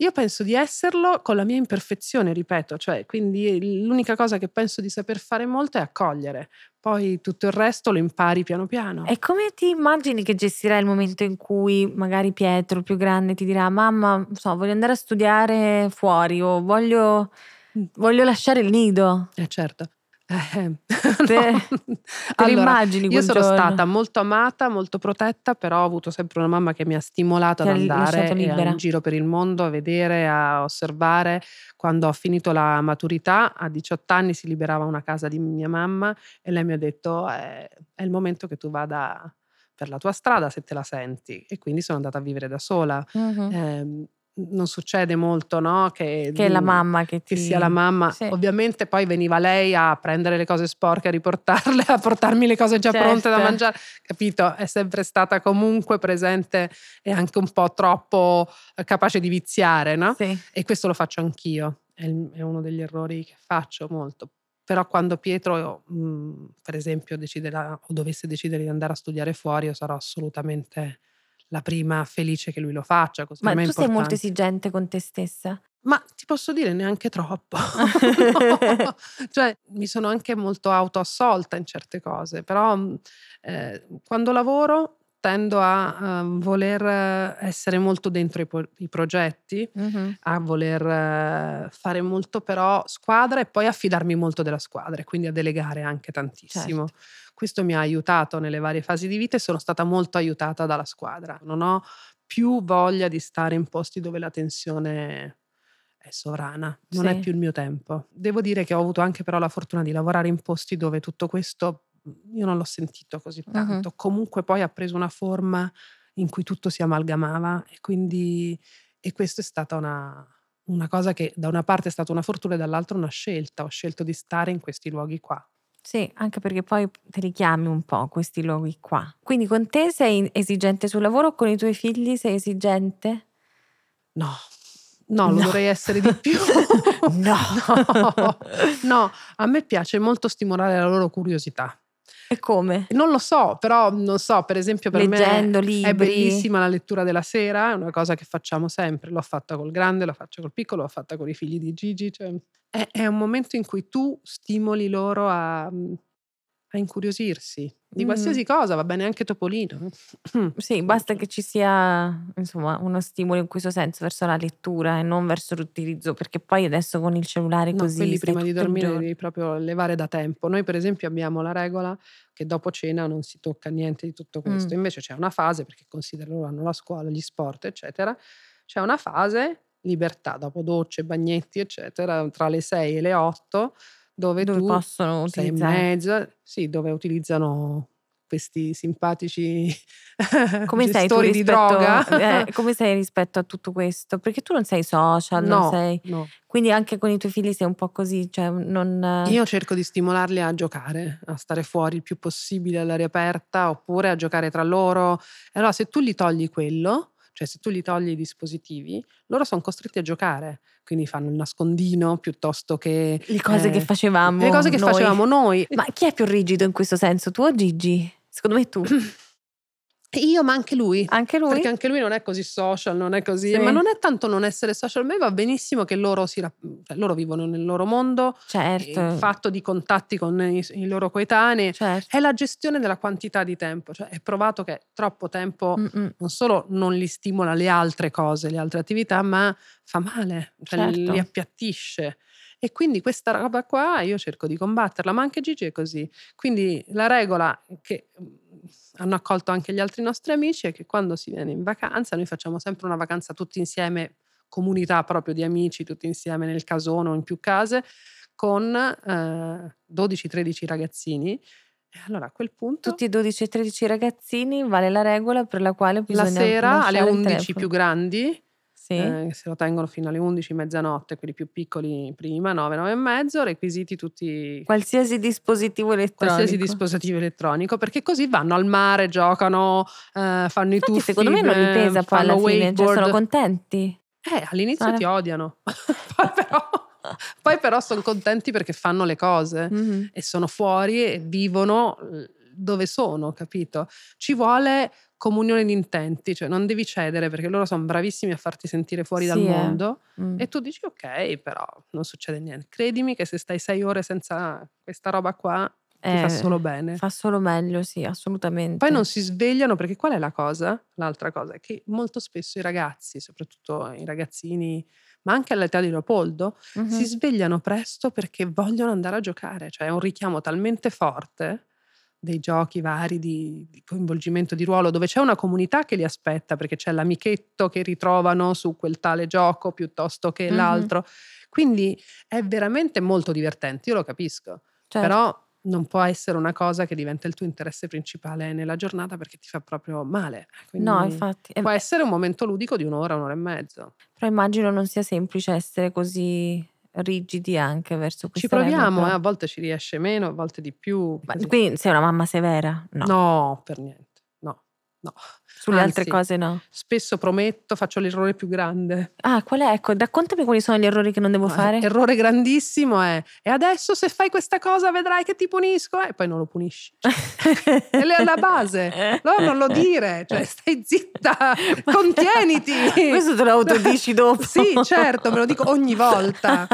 Io penso di esserlo con la mia imperfezione, ripeto, cioè quindi l'unica cosa che penso di saper fare molto è accogliere, poi tutto il resto lo impari piano piano.
E come ti immagini che gestirai il momento in cui magari Pietro, più grande, ti dirà mamma, so, voglio andare a studiare fuori o voglio, mm. voglio lasciare il nido?
Eh certo. Eh,
te, (laughs) no. te allora, immagini
io sono
giorno.
stata molto amata, molto protetta, però ho avuto sempre una mamma che mi ha stimolato ad andare in giro per il mondo, a vedere, a osservare. Quando ho finito la maturità, a 18 anni si liberava una casa di mia mamma e lei mi ha detto eh, è il momento che tu vada per la tua strada se te la senti e quindi sono andata a vivere da sola. Uh-huh. Eh, non succede molto, no?
Che, che la mamma che, ti...
che sia la mamma. Sì. Ovviamente poi veniva lei a prendere le cose sporche, a riportarle, a portarmi le cose già certo. pronte da certo. mangiare. Capito? È sempre stata comunque presente e anche un po' troppo eh, capace di viziare, no? Sì. E questo lo faccio anch'io. È, è uno degli errori che faccio molto. Però quando Pietro, mh, per esempio, deciderà o dovesse decidere di andare a studiare fuori, io sarò assolutamente la prima felice che lui lo faccia. Così
Ma tu
sei
molto esigente con te stessa?
Ma ti posso dire neanche troppo. no. (laughs) (laughs) Cioè, mi sono anche molto autoassolta in certe cose, però eh, quando lavoro tendo a uh, voler essere molto dentro i, po- i progetti, uh-huh. a voler uh, fare molto però squadra e poi affidarmi molto della squadra, quindi a delegare anche tantissimo. Certo. Questo mi ha aiutato nelle varie fasi di vita e sono stata molto aiutata dalla squadra. Non ho più voglia di stare in posti dove la tensione è sovrana, non sì. è più il mio tempo. Devo dire che ho avuto anche però la fortuna di lavorare in posti dove tutto questo io non l'ho sentito così tanto. Uh-huh. Comunque poi ha preso una forma in cui tutto si amalgamava e quindi e questa è stata una, una cosa che da una parte è stata una fortuna e dall'altra una scelta. Ho scelto di stare in questi luoghi qua.
Sì, anche perché poi te li chiami un po' questi luoghi qua. Quindi con te sei esigente sul lavoro, con i tuoi figli sei esigente?
No, No, lo no. dovrei essere di più. (laughs) (laughs)
no.
no, a me piace molto stimolare la loro curiosità.
E come?
Non lo so, però non so, per esempio per
Leggendo,
me
libri.
è bellissima la lettura della sera, è una cosa che facciamo sempre, l'ho fatta col grande, l'ho fatta col piccolo, l'ho fatta con i figli di Gigi, cioè è, è un momento in cui tu stimoli loro a a incuriosirsi di qualsiasi mm. cosa, va bene anche Topolino. (clears throat)
Sì, basta che ci sia insomma uno stimolo in questo senso verso la lettura e non verso l'utilizzo, perché poi adesso con il cellulare
no,
così.
Quelli prima di dormire devi proprio levare da tempo. Noi, per esempio, abbiamo la regola che dopo cena non si tocca niente di tutto questo. Mm. Invece c'è una fase, perché considera loro hanno la scuola, gli sport, eccetera. C'è una fase libertà dopo docce, bagnetti, eccetera, tra le 6 e le 8 dove,
dove possono utilizzare.
sei in mezzo, sì, dove utilizzano questi simpatici (laughs) come rispetto, di droga.
Eh, (laughs) come sei rispetto a tutto questo? Perché tu non sei social,
no,
non sei...
No.
Quindi anche con i tuoi figli sei un po' così, cioè non...
Io cerco di stimolarli a giocare, a stare fuori il più possibile all'aria aperta, oppure a giocare tra loro. Allora se tu gli togli quello, cioè se tu gli togli i dispositivi, loro sono costretti a giocare, quindi fanno il nascondino piuttosto che...
Le cose eh, che facevamo
Le cose che
noi.
facevamo noi.
Ma chi è più rigido in questo senso, tu o Gigi? Secondo me tu. (laughs)
Io, ma anche lui.
Anche lui?
Perché anche lui non è così social, non è così. Sì. Ma non è tanto non essere social, a me va benissimo che loro, si, cioè, loro vivono nel loro mondo.
Certo.
Il fatto di contatti con i, i loro coetanei.
Certo.
È la gestione della quantità di tempo. Cioè, è provato che troppo tempo Mm-mm. non solo non li stimola le altre cose, le altre attività, ma fa male, cioè certo. li appiattisce. E quindi questa roba qua io cerco di combatterla, ma anche Gigi è così. Quindi la regola che hanno accolto anche gli altri nostri amici è che quando si viene in vacanza, noi facciamo sempre una vacanza tutti insieme, comunità proprio di amici, tutti insieme nel casone o in più case, con eh, 12-13 ragazzini. E allora a quel punto...
Tutti i 12 13 ragazzini vale la regola per la quale bisogna...
La sera alle 11 più grandi
Sì.
eh, se lo tengono fino alle 11, mezzanotte, quelli più piccoli prima, 9, 9 e mezzo, requisiti tutti
Qualsiasi dispositivo elettronico.
qualsiasi dispositivo elettronico, perché così vanno al mare, giocano, eh, fanno i
Infatti,
tuffi,
secondo me non li
eh,
pesa poi
fanno
alla fine, cioè sono contenti.
Eh, all'inizio
Sono-
ti odiano, (laughs) poi però, poi però sono contenti perché fanno le cose
Mhm.
e sono fuori e vivono eh, dove sono, capito? Ci vuole comunione di intenti, cioè non devi cedere perché loro sono bravissimi a farti sentire fuori dal
Sì, eh.
mondo
Mm.
e tu dici ok, però non succede niente. Credimi che se stai sei ore senza questa roba qua ti
Eh,
fa solo bene.
Fa solo meglio, sì, assolutamente.
Poi non si svegliano perché qual è la cosa? L'altra cosa è che molto spesso i ragazzi, soprattutto i ragazzini, ma anche all'età di Leopoldo,
Mhm.
si svegliano presto perché vogliono andare a giocare, cioè è un richiamo talmente forte dei giochi vari di, di coinvolgimento di ruolo dove c'è una comunità che li aspetta perché c'è l'amichetto che ritrovano su quel tale gioco piuttosto che
Mhm.
l'altro. Quindi è veramente molto divertente, io lo capisco,
Certo.
però non può essere una cosa che diventa il tuo interesse principale nella giornata perché ti fa proprio male. Quindi
No, infatti. eh,
Può essere un momento ludico di un'ora, un'ora e mezzo.
Però immagino non sia semplice essere così rigidi anche verso
Ci
questa regola,
proviamo, eh, a volte ci riesce meno, a volte di più.
Ma quindi sei una mamma severa? No.
No, per niente. No.
Sulle
Anzi,
altre cose no.
Spesso prometto, faccio l'errore più grande.
Ah, qual è? Ecco, raccontami quali sono gli errori che non devo
No,
fare.
Errore grandissimo è e adesso se fai questa cosa vedrai che ti punisco e poi non lo punisci. (laughs) Cioè, è alla base. No, non lo dire, cioè stai zitta, (laughs) contieniti.
Questo te lo autodici (laughs) dopo.
Sì, certo, me lo dico ogni volta.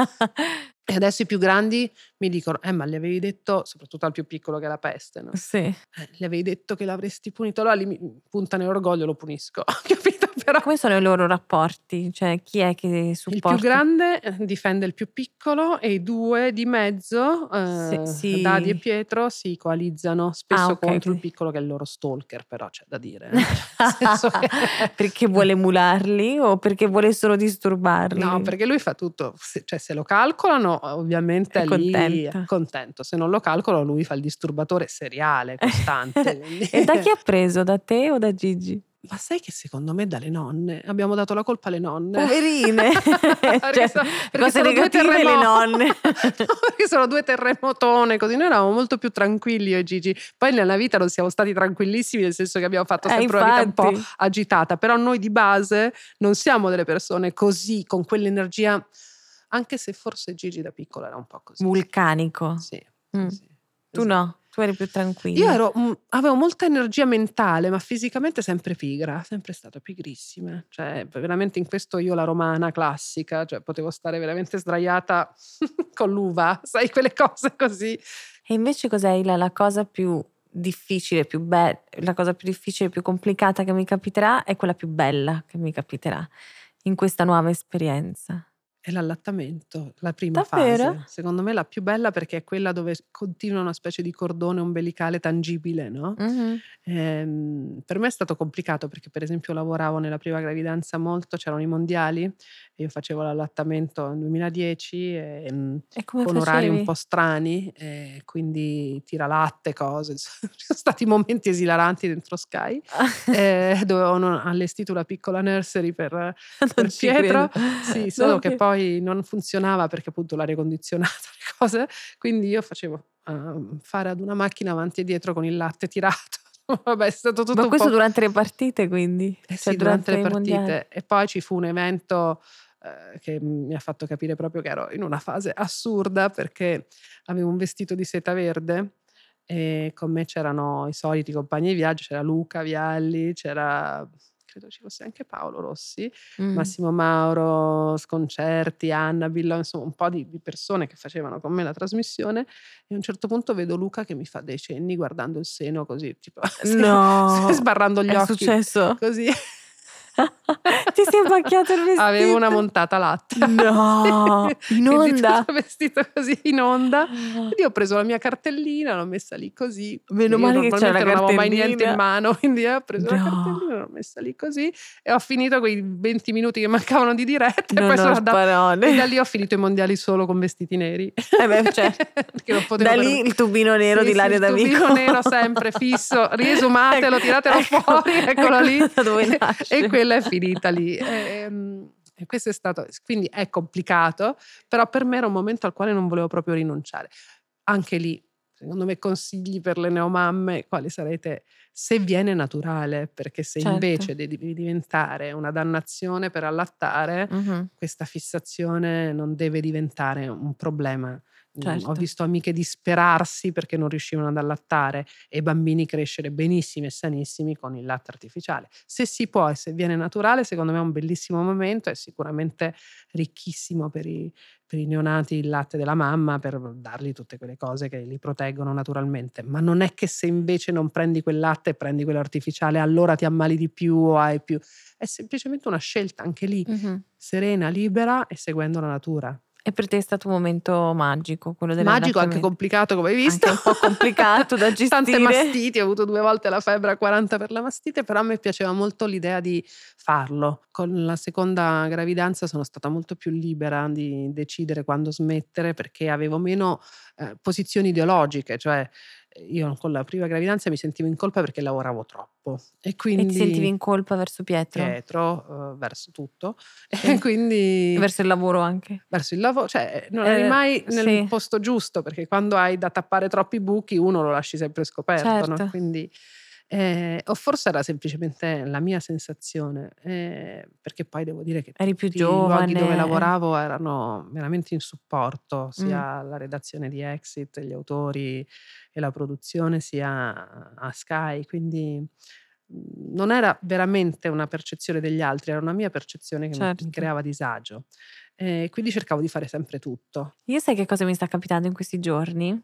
E adesso i più grandi mi dicono, eh ma gli avevi detto, soprattutto al più piccolo che è la peste, no?
sì.
Eh, gli avevi detto che l'avresti punito, allora lì mi punta nell'orgoglio, lo punisco, (laughs) capito? Però
Come sono i loro rapporti? Cioè, chi è che
il
supporta?
più grande eh, difende il più piccolo e i due di mezzo, eh,
Sì, sì.
Dadi e Pietro, si coalizzano spesso
Ah, ok,
contro il piccolo che è il loro stalker, però c'è da dire. eh. (laughs) Senso che- (laughs)
perché vuole emularli o perché vuole solo disturbarli?
No, perché lui fa tutto, cioè se lo calcolano ovviamente
È
lì
contento.
contento, se non lo calcolano lui fa il disturbatore seriale, costante. (laughs) quindi-
E da chi ha preso? Da te o da Gigi?
Ma sai che secondo me dalle nonne, abbiamo dato la colpa alle nonne.
Poverine! (laughs)
Perché (laughs)
cioè, cose
sono due
negative le nonne.
No, perché sono due terremotone, così noi eravamo molto più tranquilli io e Gigi. Poi nella vita non siamo stati tranquillissimi, nel senso che abbiamo fatto
Eh,
sempre una vita un po' agitata, però noi di base non siamo delle persone così, con quell'energia, anche se forse Gigi da piccola era un po' così.
Vulcanico.
Sì,
Mm.
sì,
Tu
esatto.
no, tu eri più tranquilla.
Io ero, mm, avevo molta energia mentale, ma fisicamente sempre pigra, sempre stata pigrissima. Cioè, veramente in questo io la romana classica, cioè potevo stare veramente sdraiata (laughs) con l'uva, sai, quelle cose così.
E invece cos'è la, la cosa più difficile, più bella, la cosa più difficile, più complicata che mi capiterà è quella più bella che mi capiterà in questa nuova esperienza.
È l'allattamento, la prima
Davvero?
fase. Secondo me la più bella perché è quella dove continua una specie di cordone ombelicale tangibile, no?
Mhm.
Ehm, per me è stato complicato perché per esempio lavoravo nella prima gravidanza molto, c'erano i mondiali e io facevo l'allattamento nel 2010 e,
E
con orari
facevi?
un po' strani, quindi tira latte, cose. (laughs) Ci sono stati momenti esilaranti dentro Sky (laughs) eh, dove avevano allestito una piccola nursery per,
Non
per Pietro.
credo.
Sì, solo
No,
che poi non funzionava perché appunto l'aria condizionata, (laughs) le cose, quindi io facevo ehm, fare ad una macchina avanti e dietro con il latte tirato. (laughs) Vabbè, è stato tutto
Ma questo durante le partite, quindi?
Eh
Cioè,
sì, durante le
i mondiali?
partite. E poi ci fu un evento eh, che mi ha fatto capire proprio che ero in una fase assurda perché avevo un vestito di seta verde e con me c'erano i soliti compagni di viaggio, c'era Luca Vialli, c'era credo ci fosse anche Paolo Rossi,
Mm.
Massimo Mauro, Sconcerti, Anna Billo, insomma un po' di, di persone che facevano con me la trasmissione e a un certo punto vedo Luca che mi fa dei cenni guardando il seno così, tipo (laughs)
No,
sbarrando gli
è
occhi.
successo?
Così (laughs) (laughs)
Ti sei abbacchiato il vestito?
avevo una montata latte.
No, (laughs) in
Quindi
onda?
tutto vestito così in onda. Quindi ho preso la mia cartellina, l'ho messa lì così.
Meno male che c'era la
non avevo mai niente in mano, quindi ho preso la
No.
cartellina, l'ho messa lì così e ho finito quei 20 minuti che mancavano di diretta e
Non
poi
ho
sono andata e da lì ho finito i mondiali solo con vestiti neri.
Eh beh, (laughs)
potevo
Da
per-
lì il tubino nero
Sì,
di
sì,
Lario
il
d'Amico.
tubino nero sempre fisso, riesumatelo,
Ecco,
tiratelo
ecco,
fuori, eccolo lì.
ecco nasce.
E quella è finita lì. Ehm, E questo è stato, quindi è complicato, però per me era un momento al quale non volevo proprio rinunciare. Anche lì, secondo me, consigli per le neomamme, quali sarete se viene naturale, perché se
Certo.
invece devi diventare una dannazione per allattare,
Mhm.
questa fissazione non deve diventare un problema. Mm,
Certo.
Ho visto amiche disperarsi perché non riuscivano ad allattare e bambini crescere benissimi e sanissimi con il latte artificiale. Se si può e se viene naturale, secondo me è un bellissimo momento, è sicuramente ricchissimo per i, per i neonati il latte della mamma per dargli tutte quelle cose che li proteggono naturalmente. Ma non è che se invece non prendi quel latte e prendi quello artificiale, allora ti ammali di più o hai più. È semplicemente una scelta anche lì,
Mhm.
serena, libera e seguendo la natura.
E per te è stato un momento magico, quello
Magico, anche complicato come hai visto.
Anche un po' complicato da (laughs)
Tante
gestire.
mastiti, ho avuto due volte la febbre a 40 per la mastite, però a me piaceva molto l'idea di farlo. Con la seconda gravidanza sono stata molto più libera di decidere quando smettere perché avevo meno eh, posizioni ideologiche, cioè io con la prima gravidanza mi sentivo in colpa perché lavoravo troppo e quindi
E ti sentivi in colpa verso Pietro?
dietro eh, verso tutto e (laughs) quindi
Verso il lavoro anche?
verso il lavoro, cioè non
Eh,
eri mai nel
sì.
posto giusto perché quando hai da tappare troppi buchi uno lo lasci sempre scoperto, no?
Certo.
Quindi, eh, o forse era semplicemente la mia sensazione, eh, perché poi devo dire che
Eri più
tutti i luoghi
giovane.
dove
eh.
lavoravo erano veramente in supporto,
Mm.
sia la redazione di Exit, gli autori e la produzione, sia a Sky, quindi mh, non era veramente una percezione degli altri, era una mia percezione che mi- mi,
Certo.
creava disagio. E quindi cercavo di fare sempre tutto.
Io sai che cosa mi sta capitando in questi giorni?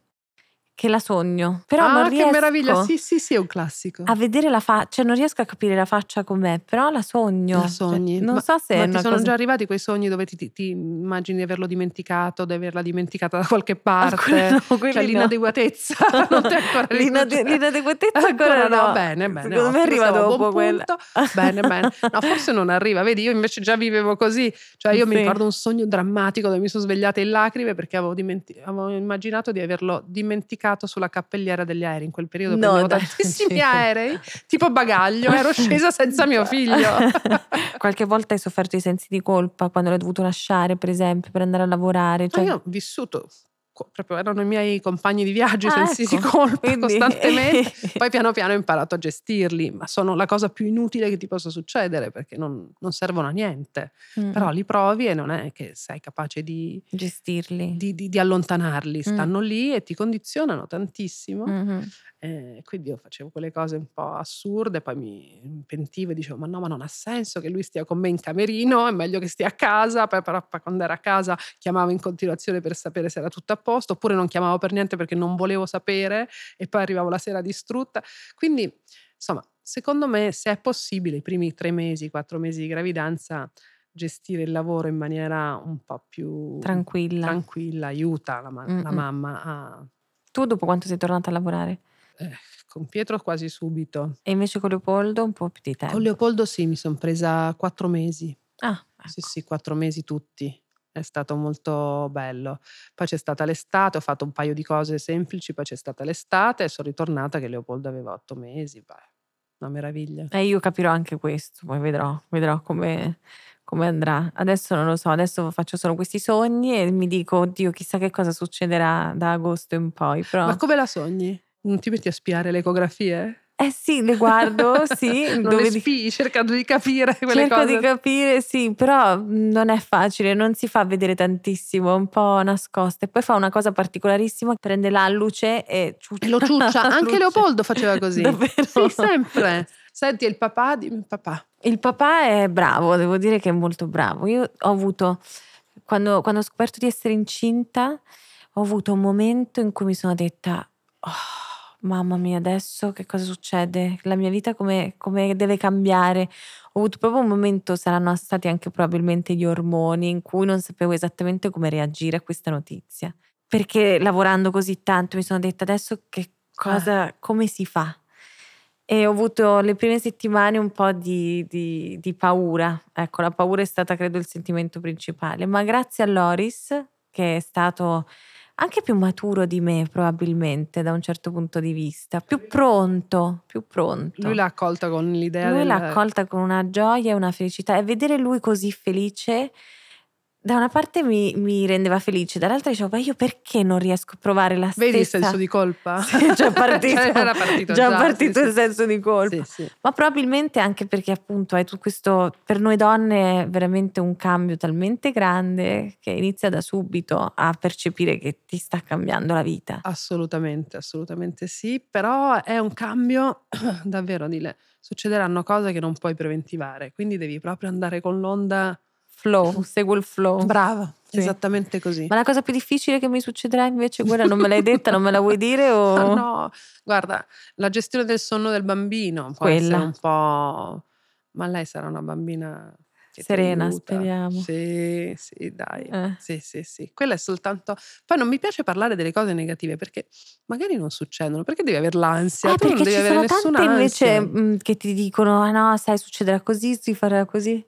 Che la sogno. Però
ah,
non
che meraviglia! Sì, sì, sì, è un classico.
a vedere la faccia, cioè non riesco a capire la faccia com'è, però la sogno.
La
Cioè,
sogni.
non
ma,
so se
ma ti sono
cosa...
già arrivati quei sogni dove ti, ti- ti immagini di averlo dimenticato, di averla dimenticata da qualche
Ah,
parte.
no,
cioè
no.
l'inadeguatezza (laughs) non ti ancora (laughs)
L'inade- l'inadeguatezza ancora no.
Bene, bene.
Secondo me
ottimo,
arriva dopo quella.
Bene, bene. No, (laughs) forse non arriva. Vedi, io invece già vivevo così. Cioè io mi
Sì.
ricordo un sogno drammatico dove mi sono svegliata in lacrime perché avevo, dimenti- avevo immaginato di averlo dimenticato sulla cappelliera degli aerei. In quel periodo
No, dai,
tantissimi
ci- (laughs)
aerei, tipo bagaglio. Ero (laughs) scesa senza mio figlio. (laughs)
Qualche volta hai sofferto i sensi di colpa quando l'hai dovuto lasciare, per esempio, per andare a lavorare.
Ma
Cioè,
io ho vissuto, proprio erano i miei compagni di viaggio,
Ah,
sensi di
ecco.
colpa
Quindi-
costantemente. (laughs) Poi piano piano ho imparato a gestirli, ma sono la cosa più inutile che ti possa succedere perché non, non servono a niente.
Mm,
Però li provi e non è che sei capace di,
gestirli.
di- di- di allontanarli,
Mm.
stanno lì e ti condizionano tantissimo.
Mhm.
Eh, quindi io facevo quelle cose un po' assurde, poi mi pentivo e dicevo: Ma no, ma non ha senso che lui stia con me in camerino, è meglio che stia a casa. Poi, però, quando era a casa chiamavo in continuazione per sapere se era tutto a posto, oppure non chiamavo per niente perché non volevo sapere, e poi arrivavo la sera distrutta. Quindi, insomma, secondo me, se è possibile, i primi tre mesi, quattro mesi di gravidanza, gestire il lavoro in maniera un po' più
Tranquilla.
tranquilla aiuta la, ma- la mamma a.
Tu dopo quanto sei tornata a lavorare?
Eh, con Pietro quasi subito.
E invece con Leopoldo un po' più di tempo.
Con Leopoldo sì, mi sono presa quattro mesi.
Ah,
Sì,
ecco.
sì, quattro mesi tutti. È stato molto bello. Poi c'è stata l'estate, ho fatto un paio di cose semplici, poi c'è stata l'estate e sono ritornata che Leopoldo aveva otto mesi. Beh, una meraviglia.
E io capirò anche questo, poi vedrò, vedrò come, come andrà. Adesso non lo so, adesso faccio solo questi sogni e mi dico, oddio, chissà che cosa succederà da agosto in poi. Però...
Ma come la sogni? Non ti metti a spiare le ecografie?
Eh sì, le guardo, sì, (laughs)
non
dove
le
di-
spii, cercando di capire quelle
cerco
cose.
di capire, sì, però non è facile, non si fa vedere tantissimo, è un po' nascosta. E poi fa una cosa particolarissima, prende l'alluce e ciuccia.
E lo ciuccia, (laughs)
la
anche
luce.
Leopoldo faceva così. (laughs)
Davvero?
Sì, sempre. Senti, il papà, dimmi papà.
Il papà è bravo, devo dire che è molto bravo. Io ho avuto, quando, quando ho scoperto di essere incinta, ho avuto un momento in cui mi sono detta, "Oh, mamma mia, adesso che cosa succede? La mia vita come, come deve cambiare? Ho avuto proprio un momento, saranno stati anche probabilmente gli ormoni, in cui non sapevo esattamente come reagire a questa notizia. Perché lavorando così tanto mi sono detta, adesso che cosa, come si fa? E ho avuto le prime settimane un po' di, di- di paura. Ecco, la paura è stata, credo, il sentimento principale. Ma grazie a Loris, che è stato anche più maturo di me probabilmente da un certo punto di vista, più pronto, più pronto.
Lui l'ha accolta con l'idea
Lui
del...
l'ha accolta con una gioia e una felicità e vedere lui così felice da una parte mi, mi rendeva felice, dall'altra dicevo, ma io perché non riesco a provare la stessa...
Vedi il senso di colpa? (laughs)
Sì, già (laughs) partito,
Cioè, era partito
già
già,
partito
sì,
il
sì.
senso di colpa.
Sì.
Ma probabilmente anche perché appunto hai tu questo, per noi donne è veramente un cambio talmente grande che inizia da subito a percepire che ti sta cambiando la vita.
Assolutamente, assolutamente sì, però è un cambio (clears throat) davvero, dile, succederanno cose che non puoi preventivare, quindi devi proprio andare con l'onda
Flow, seguo il flow.
brava,
Sì.
esattamente così.
Ma la cosa più difficile che mi succederà invece, guarda, non me l'hai detta, non me la vuoi dire o...
Ah, (laughs) no, guarda, la gestione del sonno del bambino può
Quella.
un po'... Ma lei sarà una bambina
Serena, speriamo.
Sì, sì, dai.
Eh.
Sì, sì, sì. Quella è soltanto... Poi non mi piace parlare delle cose negative perché magari non succedono. Perché devi avere l'ansia?
Eh,
tu non devi avere nessuna
tante invece
ansia.
mh, che ti dicono, ah no, sai, succederà così, si farà così.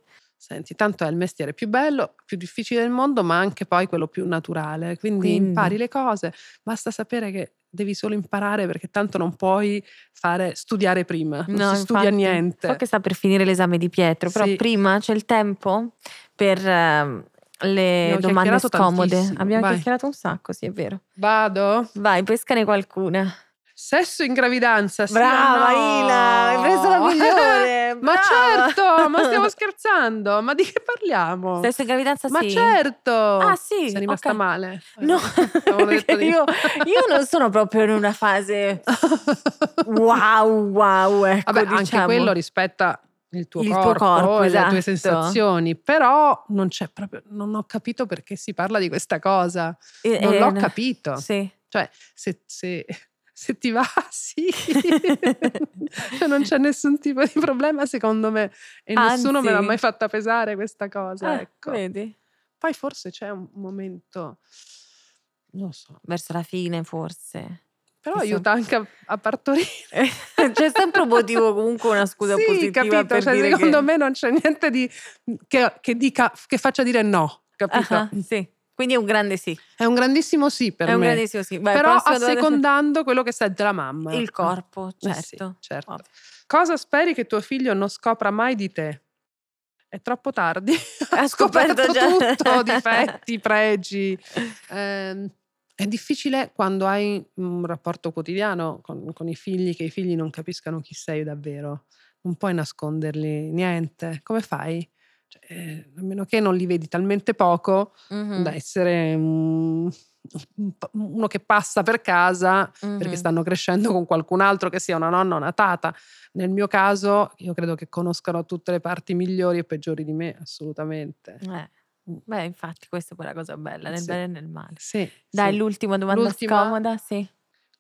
Senti, tanto è il mestiere più bello, più difficile del mondo, ma anche poi quello più naturale. Quindi,
Quindi.
impari le cose, basta sapere che devi solo imparare perché tanto non puoi fare studiare prima, non
No,
si studia
infatti.
niente.
So che sta per finire l'esame di Pietro, però
Sì.
prima c'è il tempo per ehm, le domande scomode.
tantissimo,
Abbiamo
vai.
chiacchierato un sacco, sì, è vero.
Vado?
Vai, pescane qualcuna.
Sesso in gravidanza, sì
Brava
no?
Ila, hai preso la migliore. (laughs)
ma certo, ma stiamo (laughs) scherzando, ma di che parliamo?
Stesso in gravidanza
ma
sì.
certo!
Ah, sì,
Sei rimasta
ok.
male?
No, (laughs)
di-
io, io non sono proprio in una fase wow, wow, ecco,
Vabbè, anche
diciamo.
quello rispetta il tuo
Il tuo
corpo,
corpo,
e le tue
esatto.
sensazioni, però non c'è proprio, non ho capito perché si parla di questa cosa.
Eh,
Non
eh,
l'ho capito.
Sì.
Cioè, se, se- se ti va, (laughs) sì. Cioè, non c'è nessun tipo di problema, secondo me. E nessuno me l'ha
Anzi.
mai fatta pesare questa cosa.
Ah,
ecco.
Vedi?
Poi forse c'è un momento, non lo so,
Verso la fine, forse.
però
Chissà.
aiuta anche a, a partorire. (laughs)
C'è sempre un motivo, comunque una scusa
sì,
positiva
capito?
per
Cioè,
dire
secondo
che...
me non c'è niente di, che, che dica, che faccia dire no, capito?
Ah, sì. Quindi è un grande sì.
È un grandissimo sì per
è un
me.
grandissimo sì. Vai,
però assecondando quello che sente la mamma.
Il corpo,
Eh sì,
certo.
certo.
Ovvio.
Cosa speri che tuo figlio non scopra mai di te? È troppo tardi. (laughs)
Ha scoperto già.
tutto, (laughs) difetti, pregi. Ehm, è difficile quando hai un rapporto quotidiano con, con i figli, che i figli non capiscano chi sei davvero. Non puoi nasconderli niente. Come fai? Cioè, a meno che non li vedi talmente poco
Mhm,
da essere un- uno che passa per casa perché
mhm.
stanno crescendo con qualcun altro che sia una nonna o una tata. Nel mio caso, io credo che conoscano tutte le parti migliori e peggiori di me, assolutamente.
Eh, Beh, infatti, questa è poi la cosa bella, nel
Sì.
bene e nel male.
Sì,
Dai,
sì.
l'ultima domanda
L'ultima?
scomoda, sì.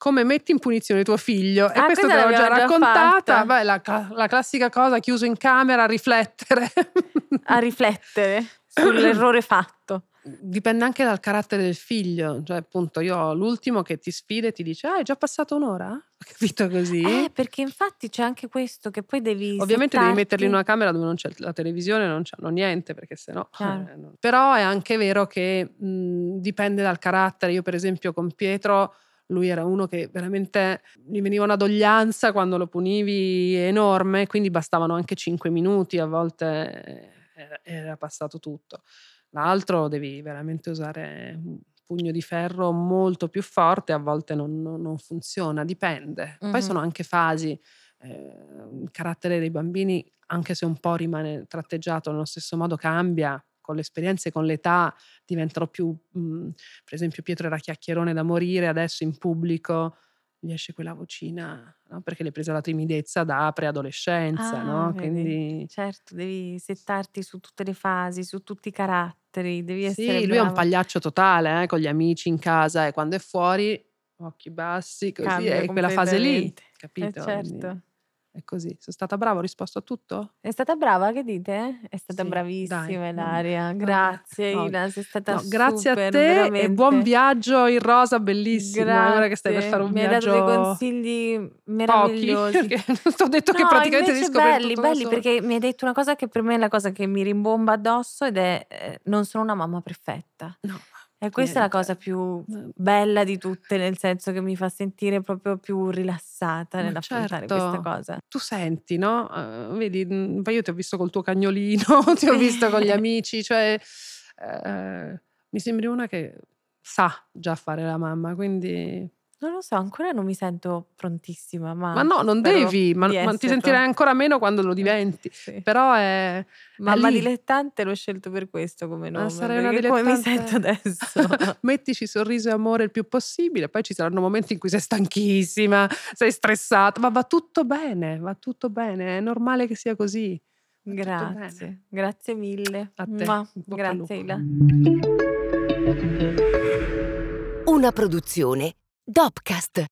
Come metti in punizione tuo figlio? E
Ah,
questo te l'ho già
già
raccontata.
fatta.
Beh, la, la classica cosa, chiuso in camera, a riflettere. (laughs)
A riflettere sull'errore fatto.
Dipende anche dal carattere del figlio. Cioè, appunto, io ho l'ultimo che ti sfida e ti dice: Ah, è già passata un'ora? (laughs) Ho capito così?
Eh, perché infatti c'è anche questo che poi devi
Ovviamente devi metterli in
settarti-
una camera dove non c'è la televisione, non c'hanno niente, perché sennò.
Chiaro.
eh, no. Però è anche vero che mh, dipende dal carattere. Io, per esempio, con Pietro, lui era uno che veramente gli veniva una doglianza quando lo punivi enorme, quindi bastavano anche 5 minuti, a volte eh, era passato tutto. L'altro devi veramente usare un pugno di ferro molto più forte, a volte non, non- funziona, dipende. Poi sono anche fasi. eh, il carattere dei bambini, anche se un po' rimane tratteggiato nello stesso modo, cambia con le esperienze, con l'età, diventano più, mh, per esempio Pietro era chiacchierone da morire, adesso in pubblico gli esce quella vocina, no? perché le è presa la timidezza da preadolescenza,
Ah,
no?
vedi.
Quindi
Certo, devi settarti su tutte le fasi, su tutti i caratteri, devi essere
sì, lui è un
bravo.
pagliaccio totale, eh, con gli amici in casa e quando è fuori, occhi bassi, così,
Cambia
è quella fase lì,
completamente.
capito?
Eh,
Quindi
certo.
È così. Sono stata brava, ho risposto a tutto?
È stata brava, che dite? È stata
Sì,
bravissima
dai,
Ilaria.
no,
Grazie
no,
Ila, sei stata
No, grazie a te e
veramente.
buon viaggio in rosa, bellissimo.
Grazie.
Ora che stai per fare un
Mi hai
viaggio
dato dei consigli
pochi, (laughs)
meravigliosi.
perché ti ho detto che praticamente devi scoprire
belli, belli perché mi hai detto una cosa che per me è la cosa che mi rimbomba addosso ed è eh, non sono una mamma perfetta.
No,
E questa è la cosa più
Eh.
bella di tutte, nel senso che mi fa sentire proprio più rilassata nell'affrontare questa
certo.
cosa.
Tu senti, no, uhm, vedi, poi io ti ho visto col tuo cagnolino, (laughs) ti ho visto con gli (laughs) amici, cioè, ehm, mi sembri una che sa già fare la mamma, quindi
Non lo so, ancora non mi sento prontissima, ma
ma no, non devi, ma ma ti sentirai ancora meno quando lo diventi,
Sì.
però è è
Mamma
lì.
dilettante l'ho scelto per questo come
Ma
nome,
sarai una
perché come mi sento
dilettante
adesso. (laughs)
mettici sorriso e amore il più possibile, poi ci saranno momenti in cui sei stanchissima, sei stressata, ma va tutto bene, va tutto bene, è normale che sia così.
Grazie, grazie mille.
A te, al
Grazie. Ila.
Una produzione Dopcast.